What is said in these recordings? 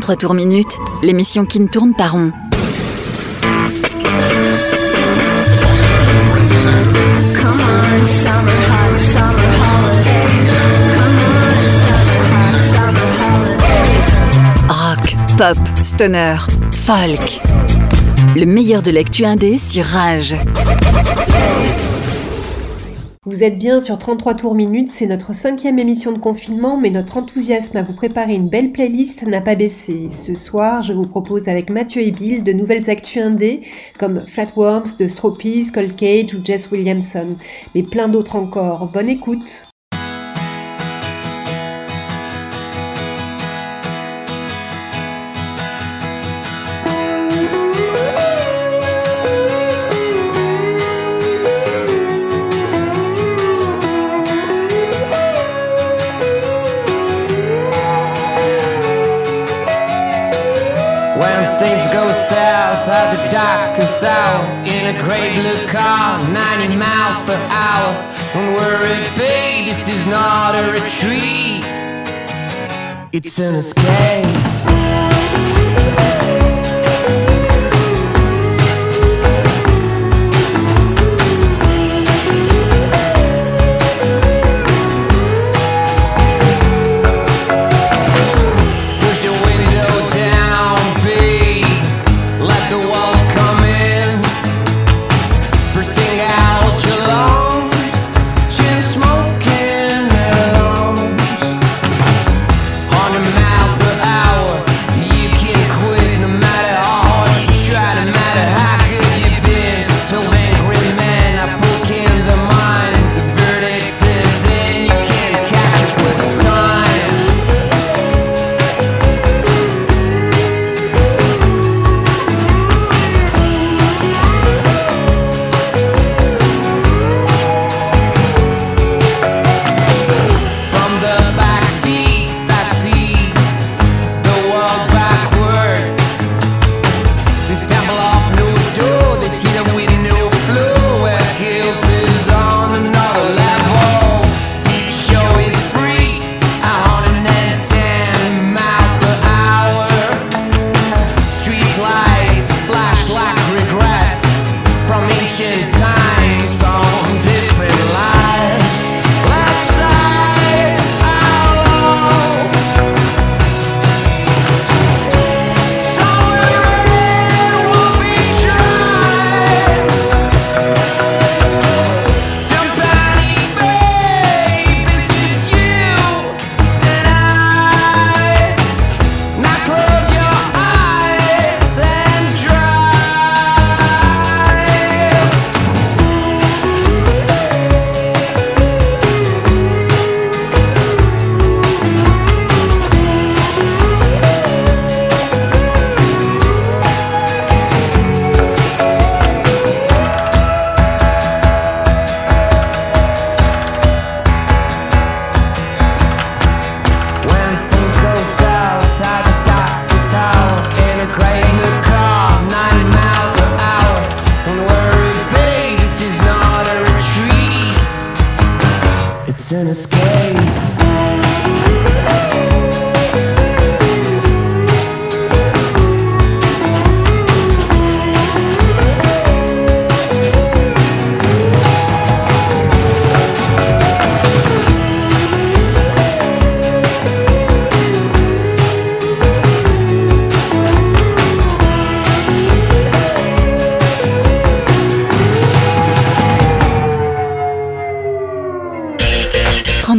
33 tours minutes, l'émission qui ne tourne pas rond. Rock, pop, stoner, folk. Le meilleur de l'actu indé sur Rage. Vous êtes bien sur 33 tours minutes, c'est notre cinquième émission de confinement, mais notre enthousiasme à vous préparer une belle playlist n'a pas baissé. Ce soir, je vous propose avec Mathieu et Bill de nouvelles actus indées, comme Flatworms de Stropies, Cold Cage ou Jess Williamson, mais plein d'autres encore. Bonne écoute great blue car, 90 miles per hour. Don't worry, babe, this is not a retreat, it's an escape.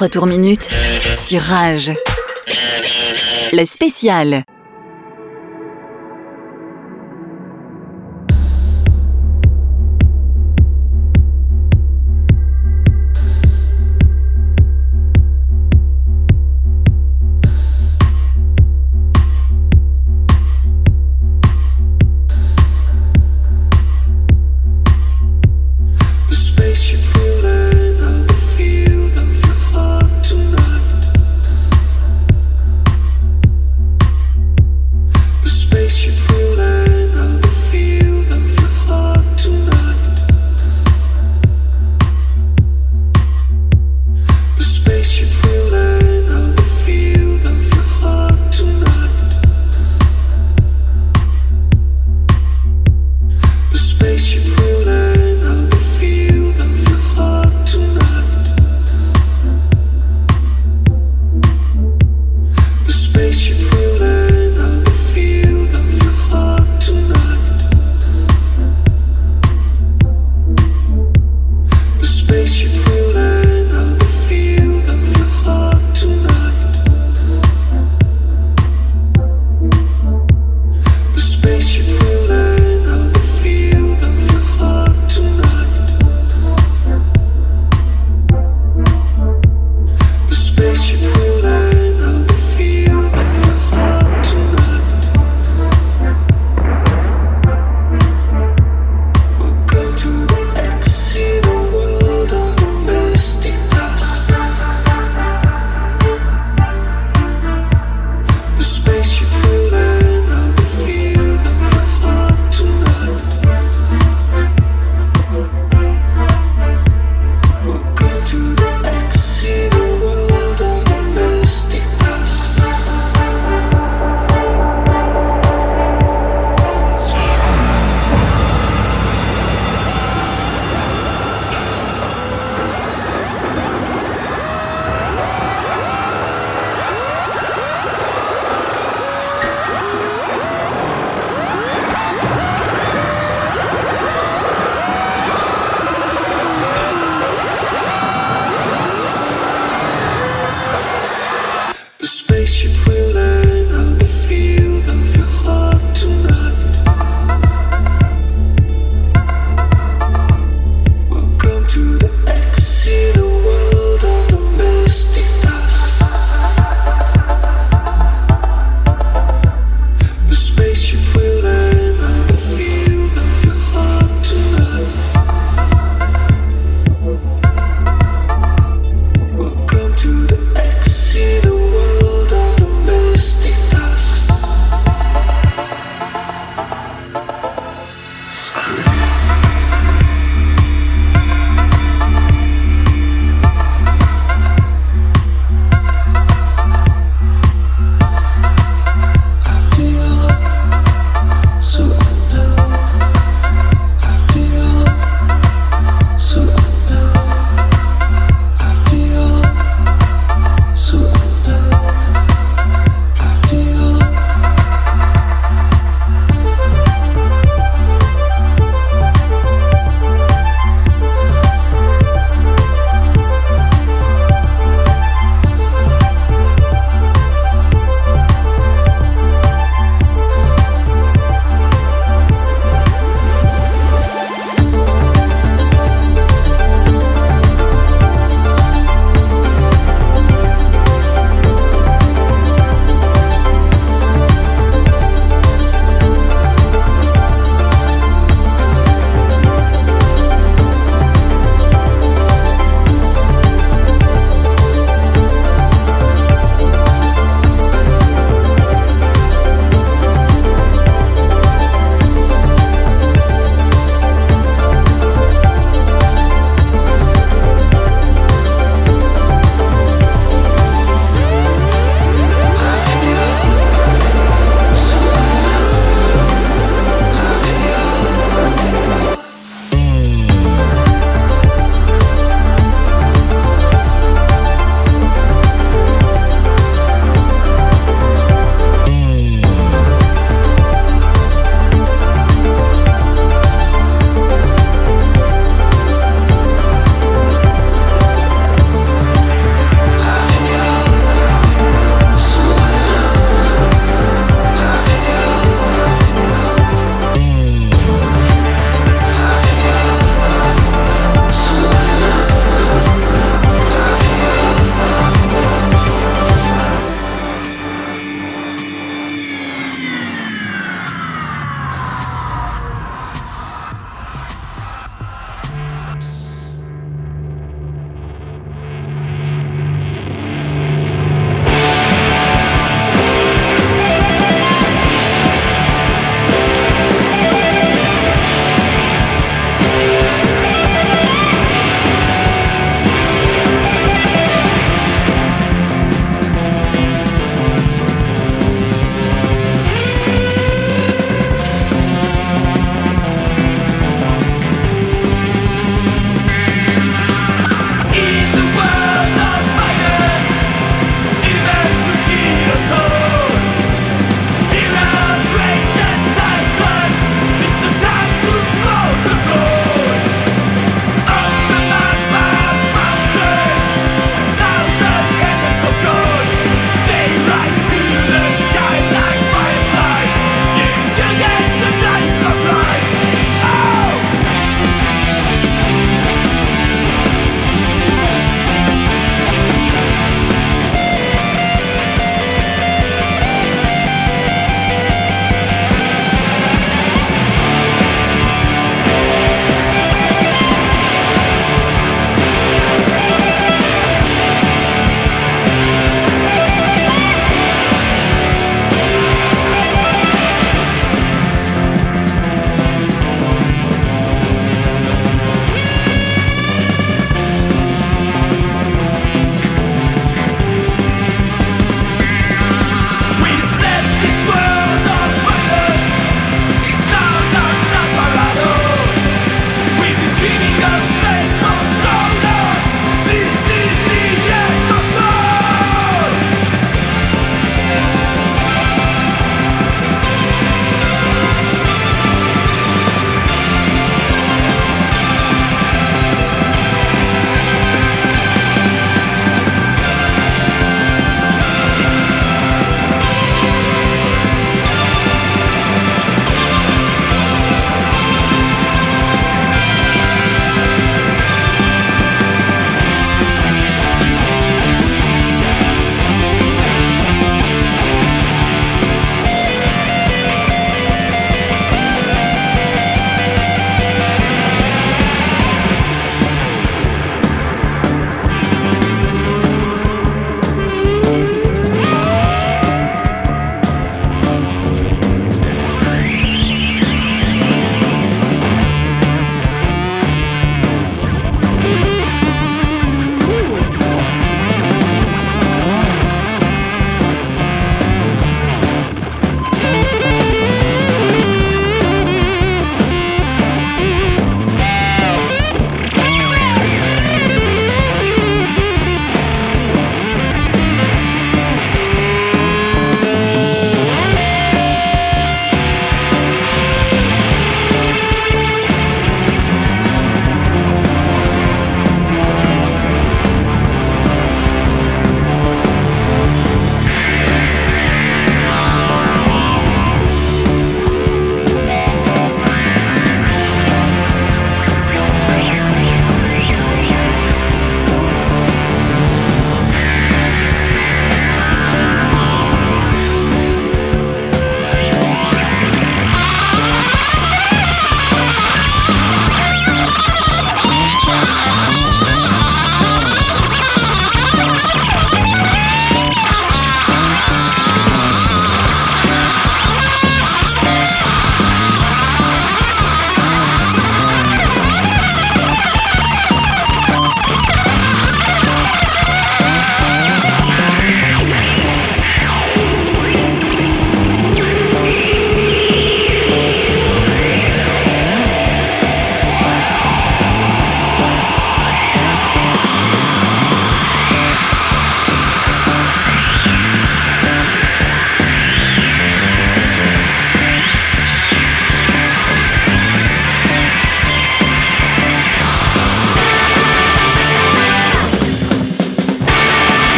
33 tours minutes sur Rage. La spéciale.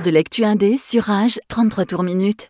De l'actu indé sur Rage, 33 tours minutes.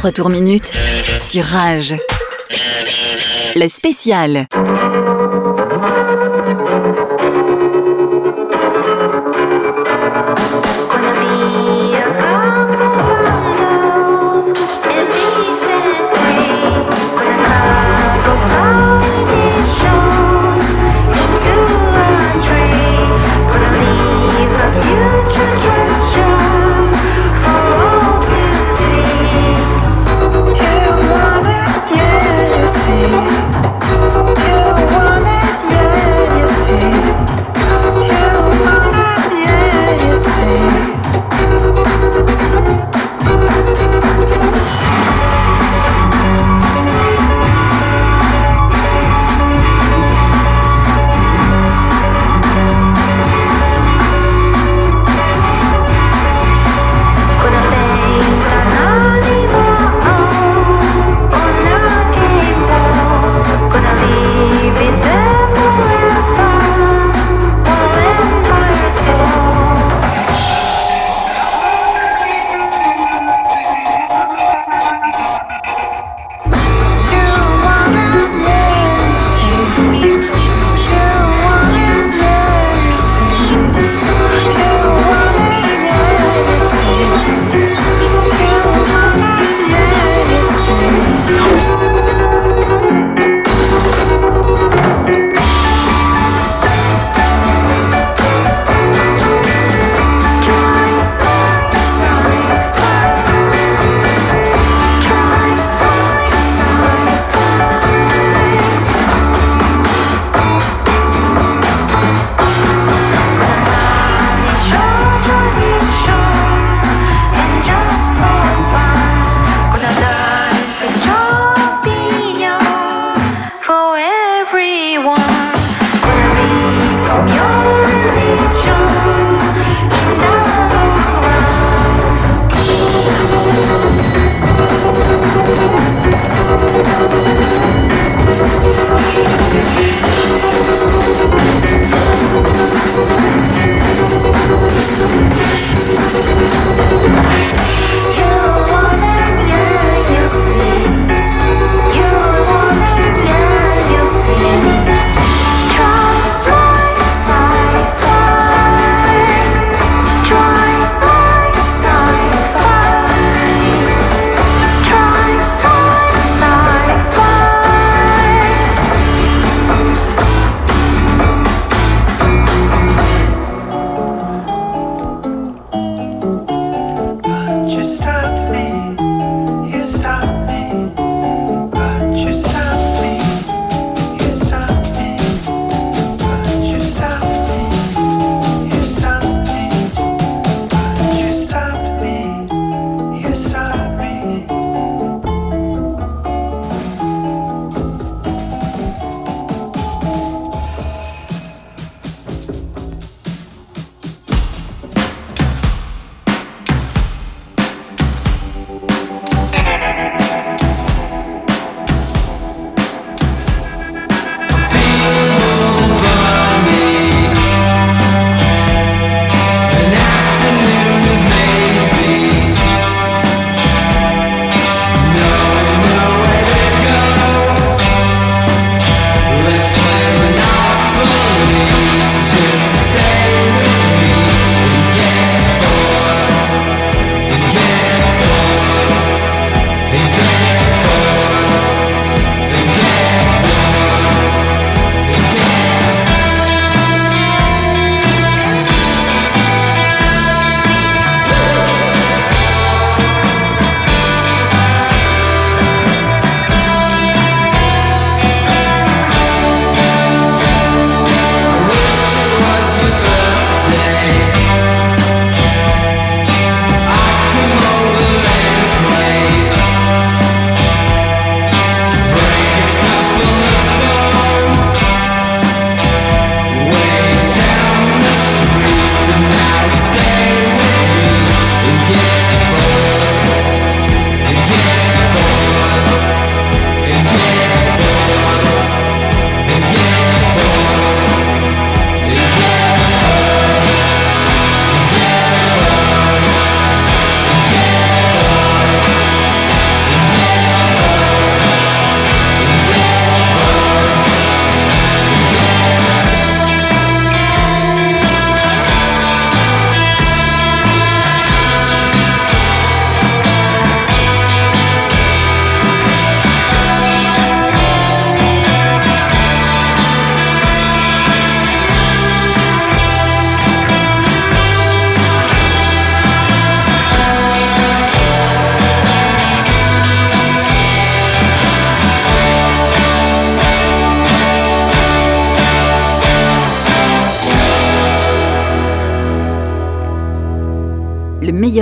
23 tours minutes sur Rage. Le spécial.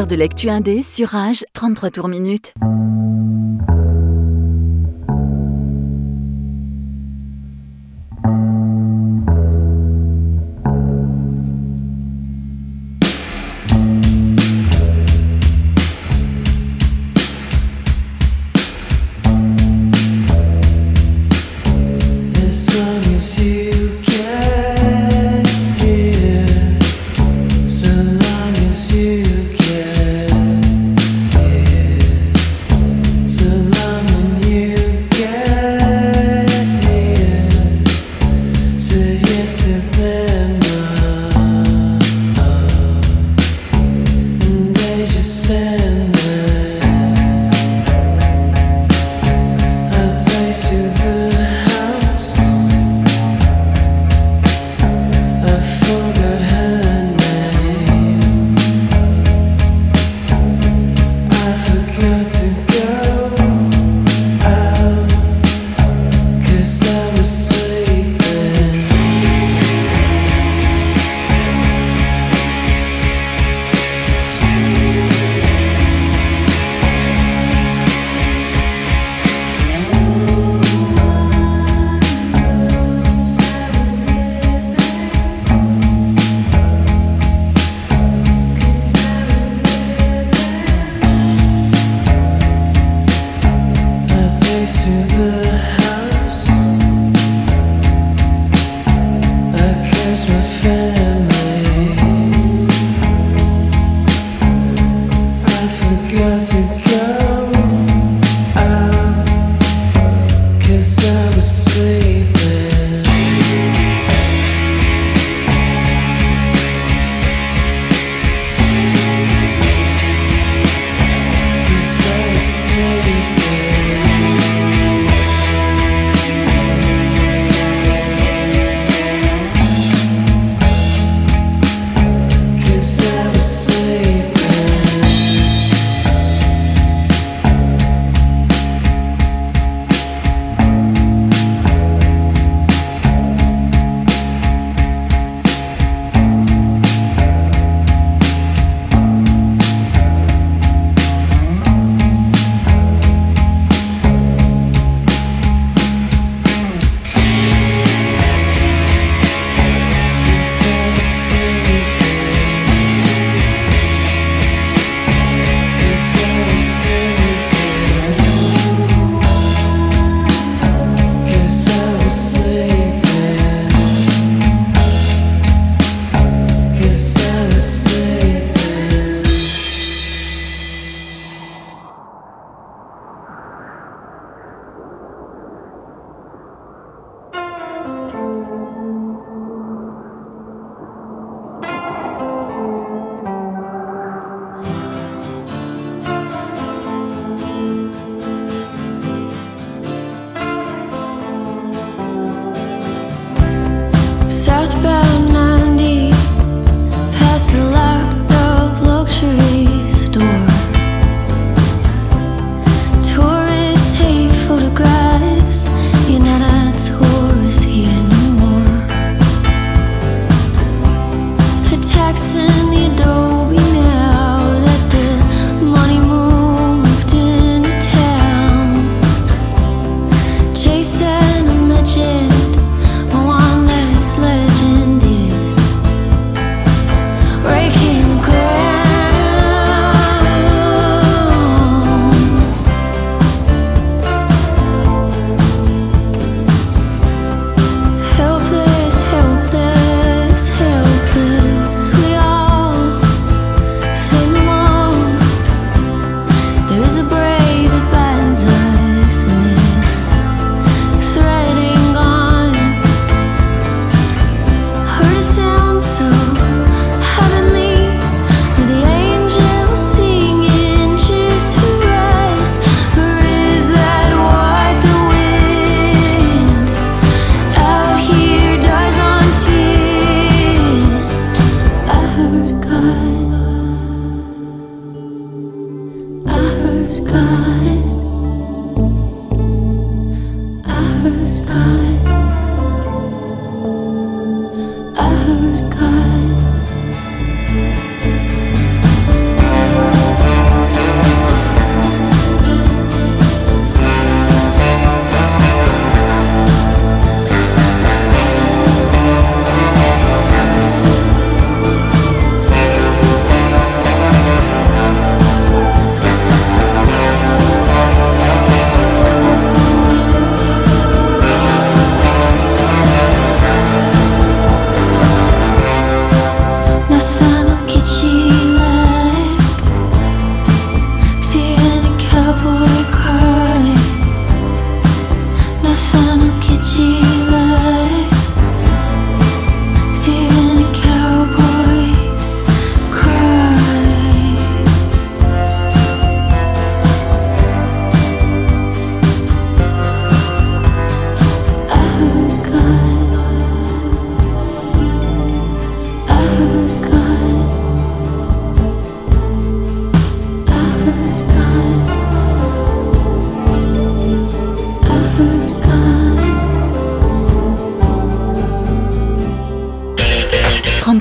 De l'actu indé sur Rage, 33 tours minutes.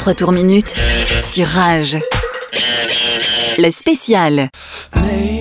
33 tours minutes sur Rage. La spéciale. Maybe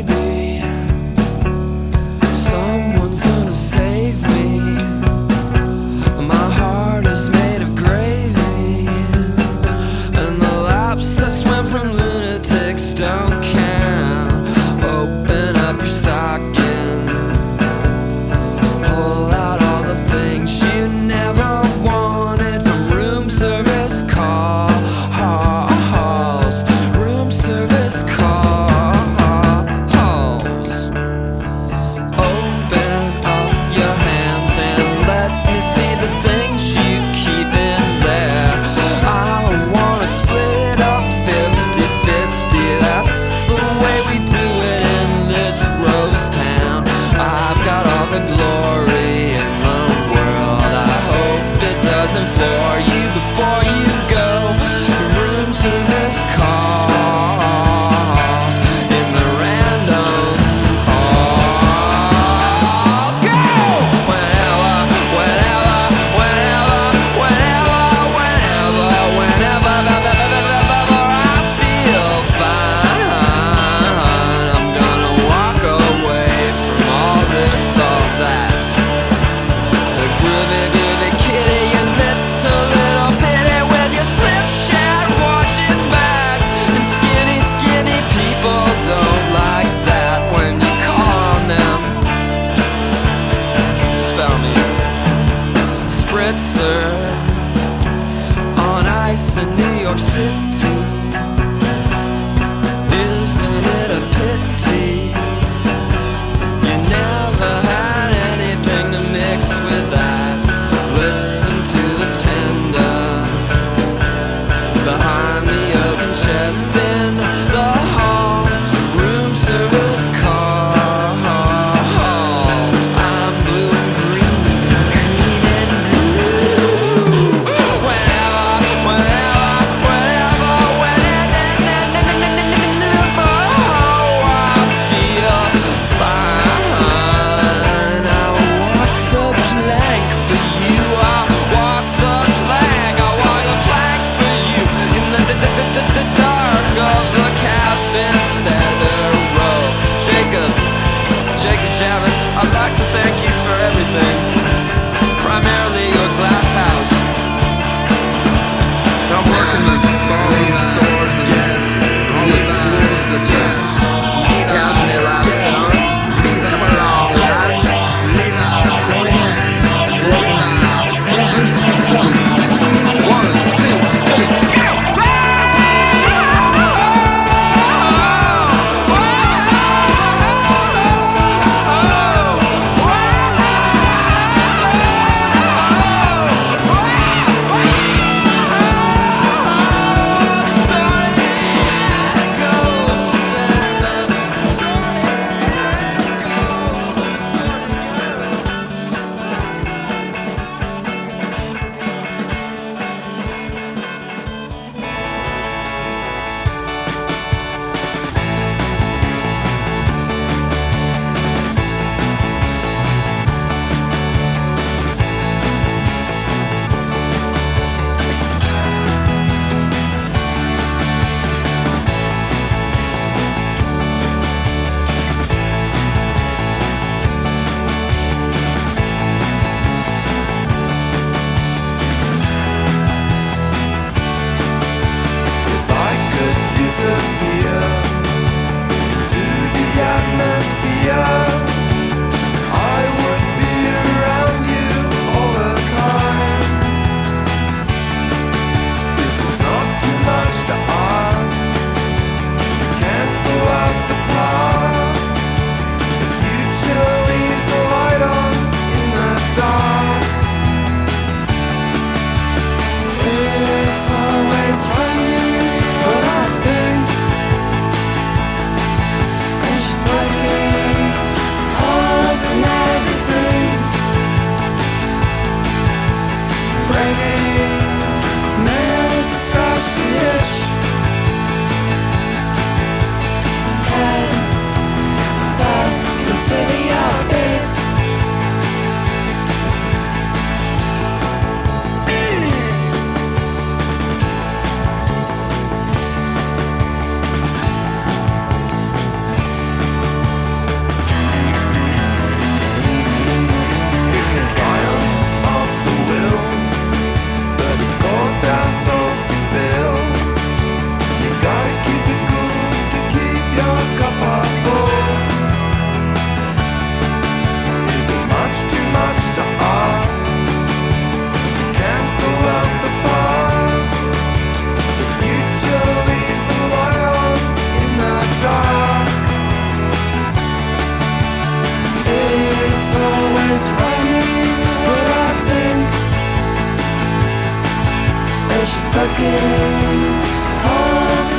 again.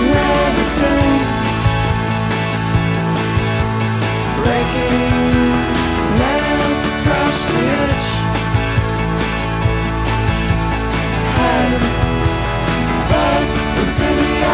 Everything. Breaking nails to scratch the itch. Into the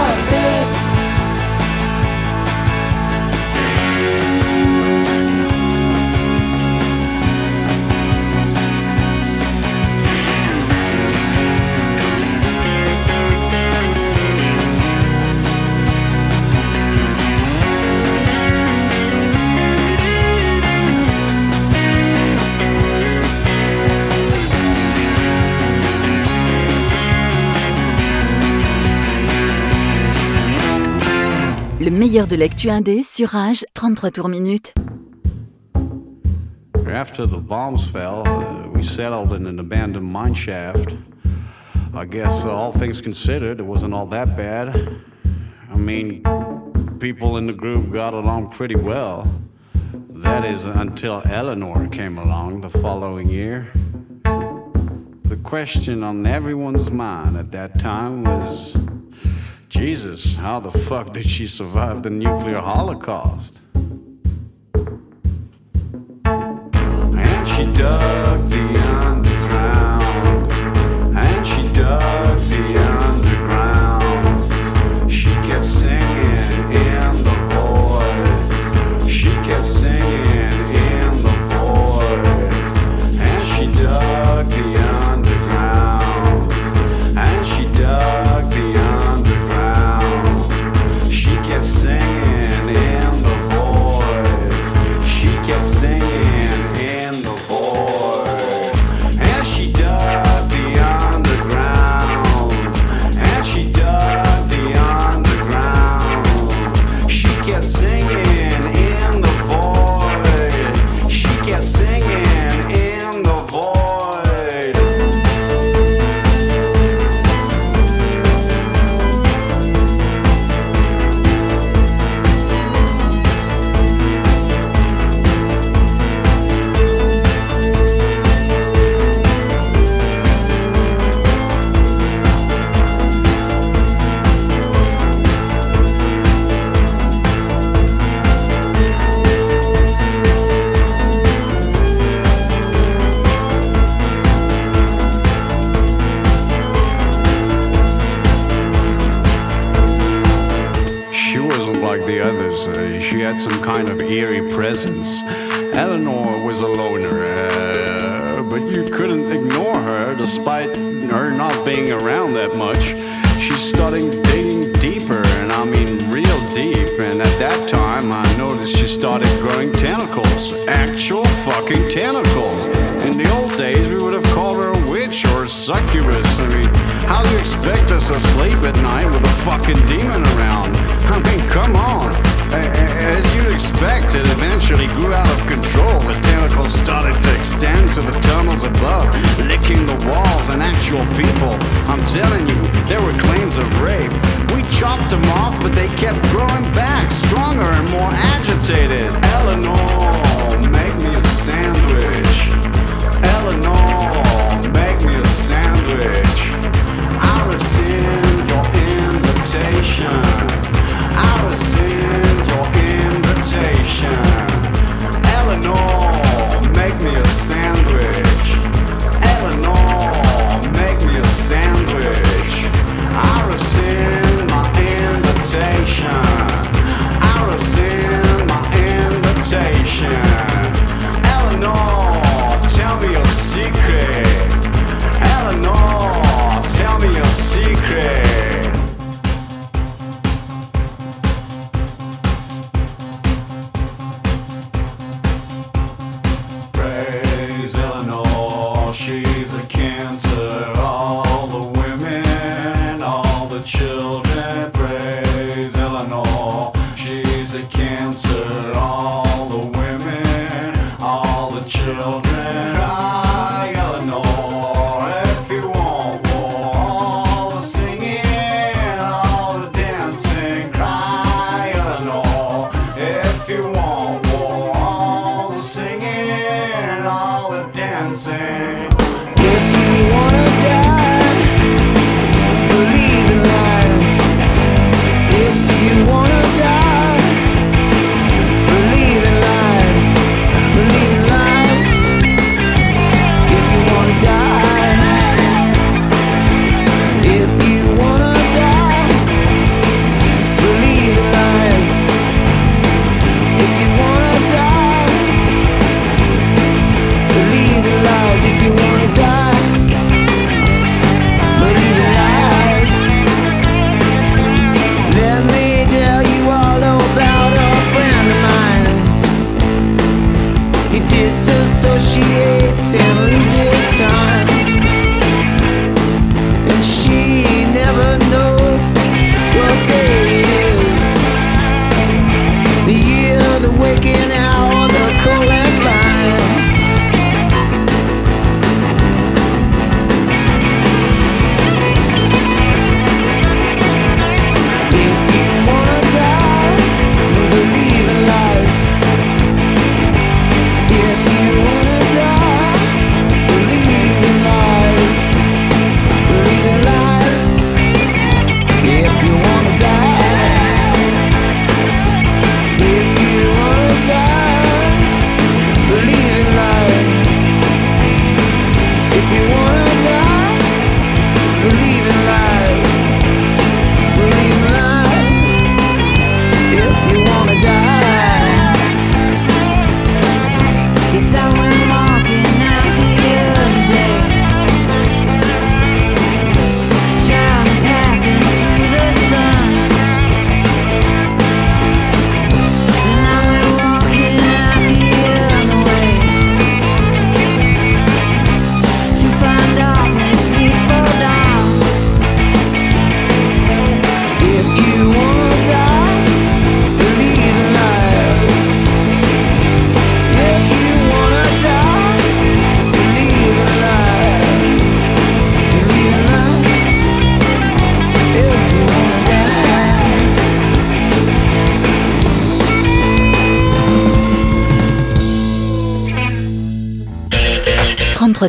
meilleur de l'actu indé sur Rage, 33 tours minutes. After the bombs fell, uh, we settled in an abandoned mine shaft. I guess uh, all things considered, it wasn't all that bad. I mean, people in the group got along pretty well. That is until Eleanor came along the following year. The question on everyone's mind at that time was Jesus, how the fuck did she survive the nuclear holocaust? And she dug the underground. And she dug the underground.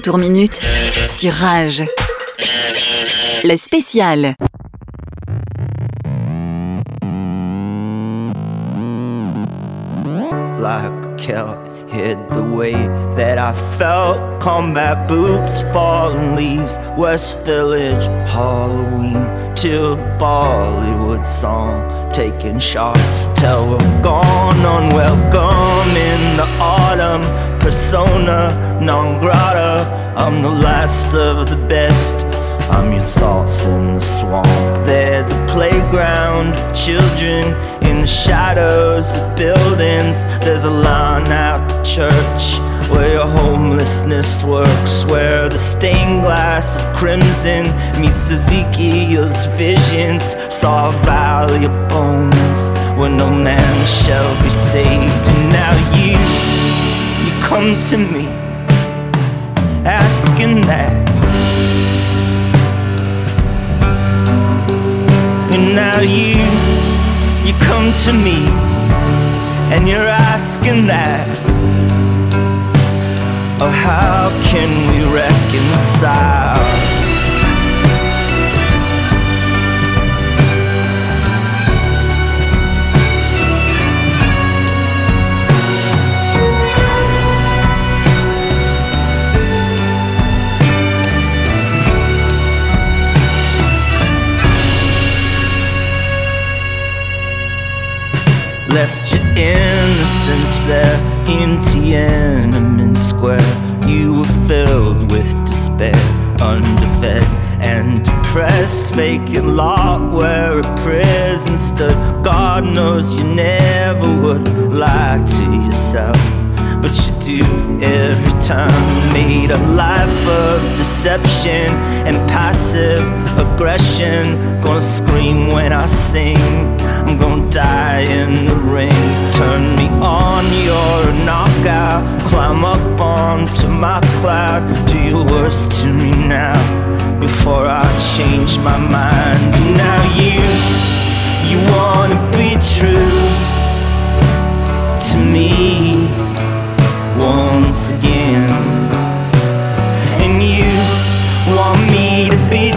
33 tours minutes sur Rage. Le spécial. like a the way that I felt. Combat boots, fallen leaves, West Village, Halloween, till Bollywood song. Taking shots till we're gone, unwelcome in the autumn. Persona non grata, I'm the last of the best. I'm your thoughts in the swamp. There's a playground of children in the shadows of buildings. There's a line out the church where your homelessness works. Where the stained glass of crimson meets Ezekiel's visions. Saw a valley of bones where no man shall be saved. And now you, you come to me asking that. And now you, you come to me and you're asking that. Oh, how can we reconcile? left your innocence there in Tiananmen Square. You were filled with despair, underfed and depressed, vacant lot where a prison stood. God knows you never would lie to yourself. But you do every time. Made a life of deception and passive aggression. Gonna scream when I sing. I'm gonna die in the ring. Turn me on, you're a knockout. Climb up onto my cloud. Do your worst to me now before I change my mind. Now you, you wanna be true to me once again. And you want me to be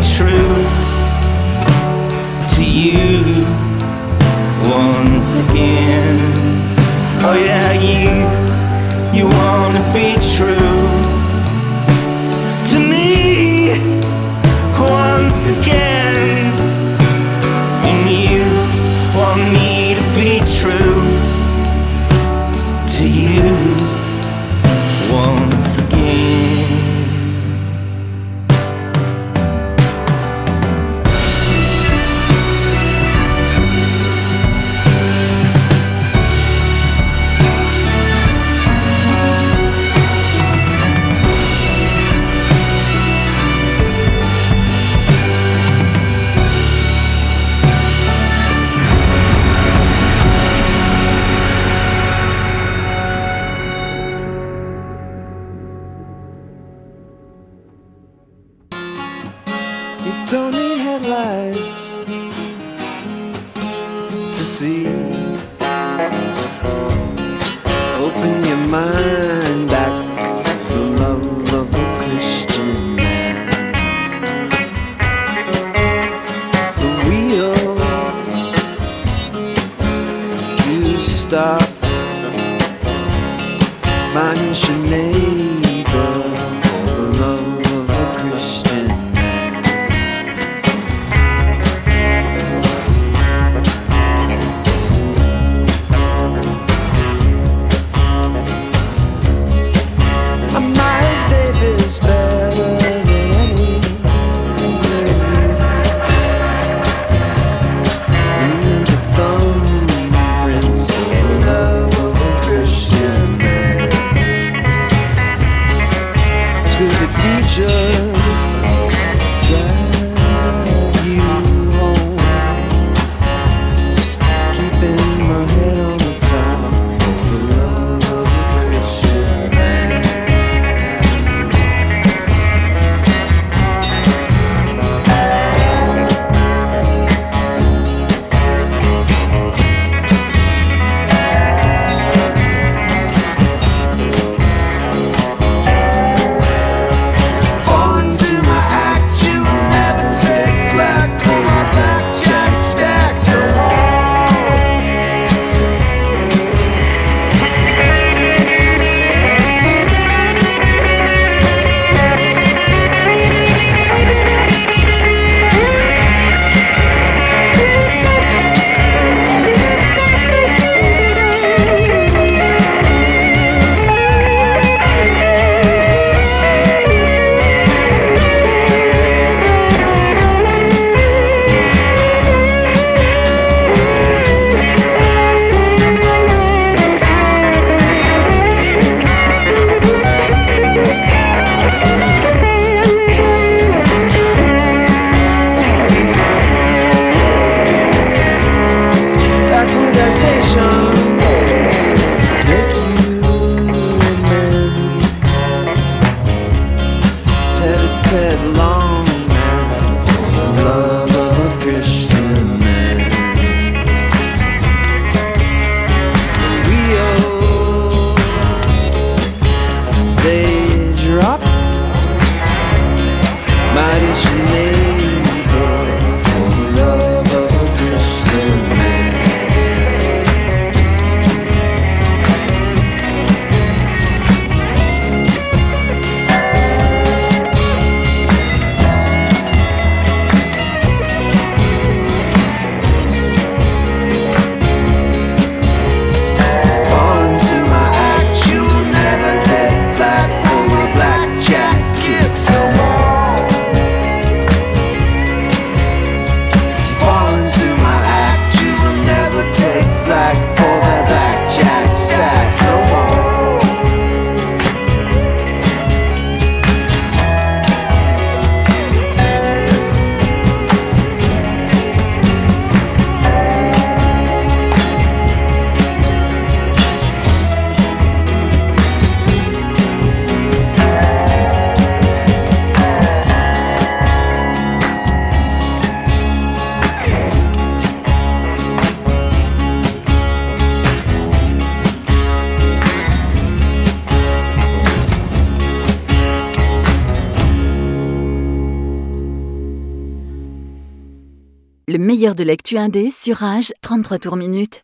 Le meilleur de l'actu indé sur Rage, 33 tours minutes.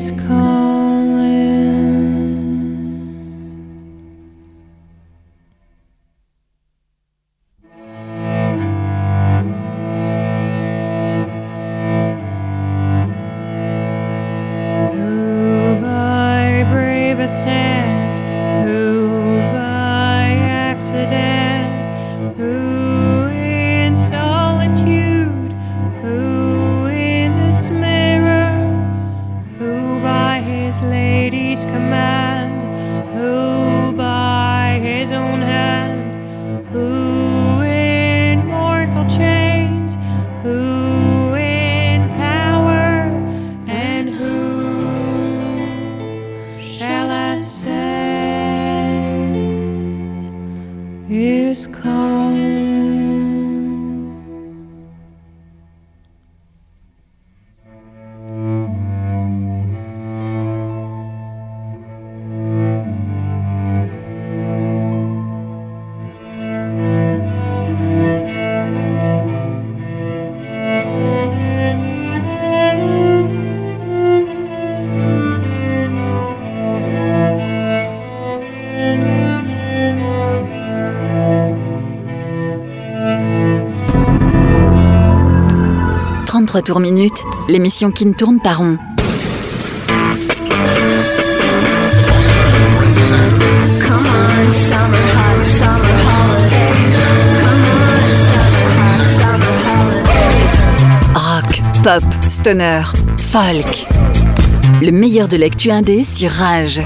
is called. Retour Minute, l'émission qui ne tourne pas rond. Rock, pop, stoner, folk. Le meilleur de l'actu indé sur Rage.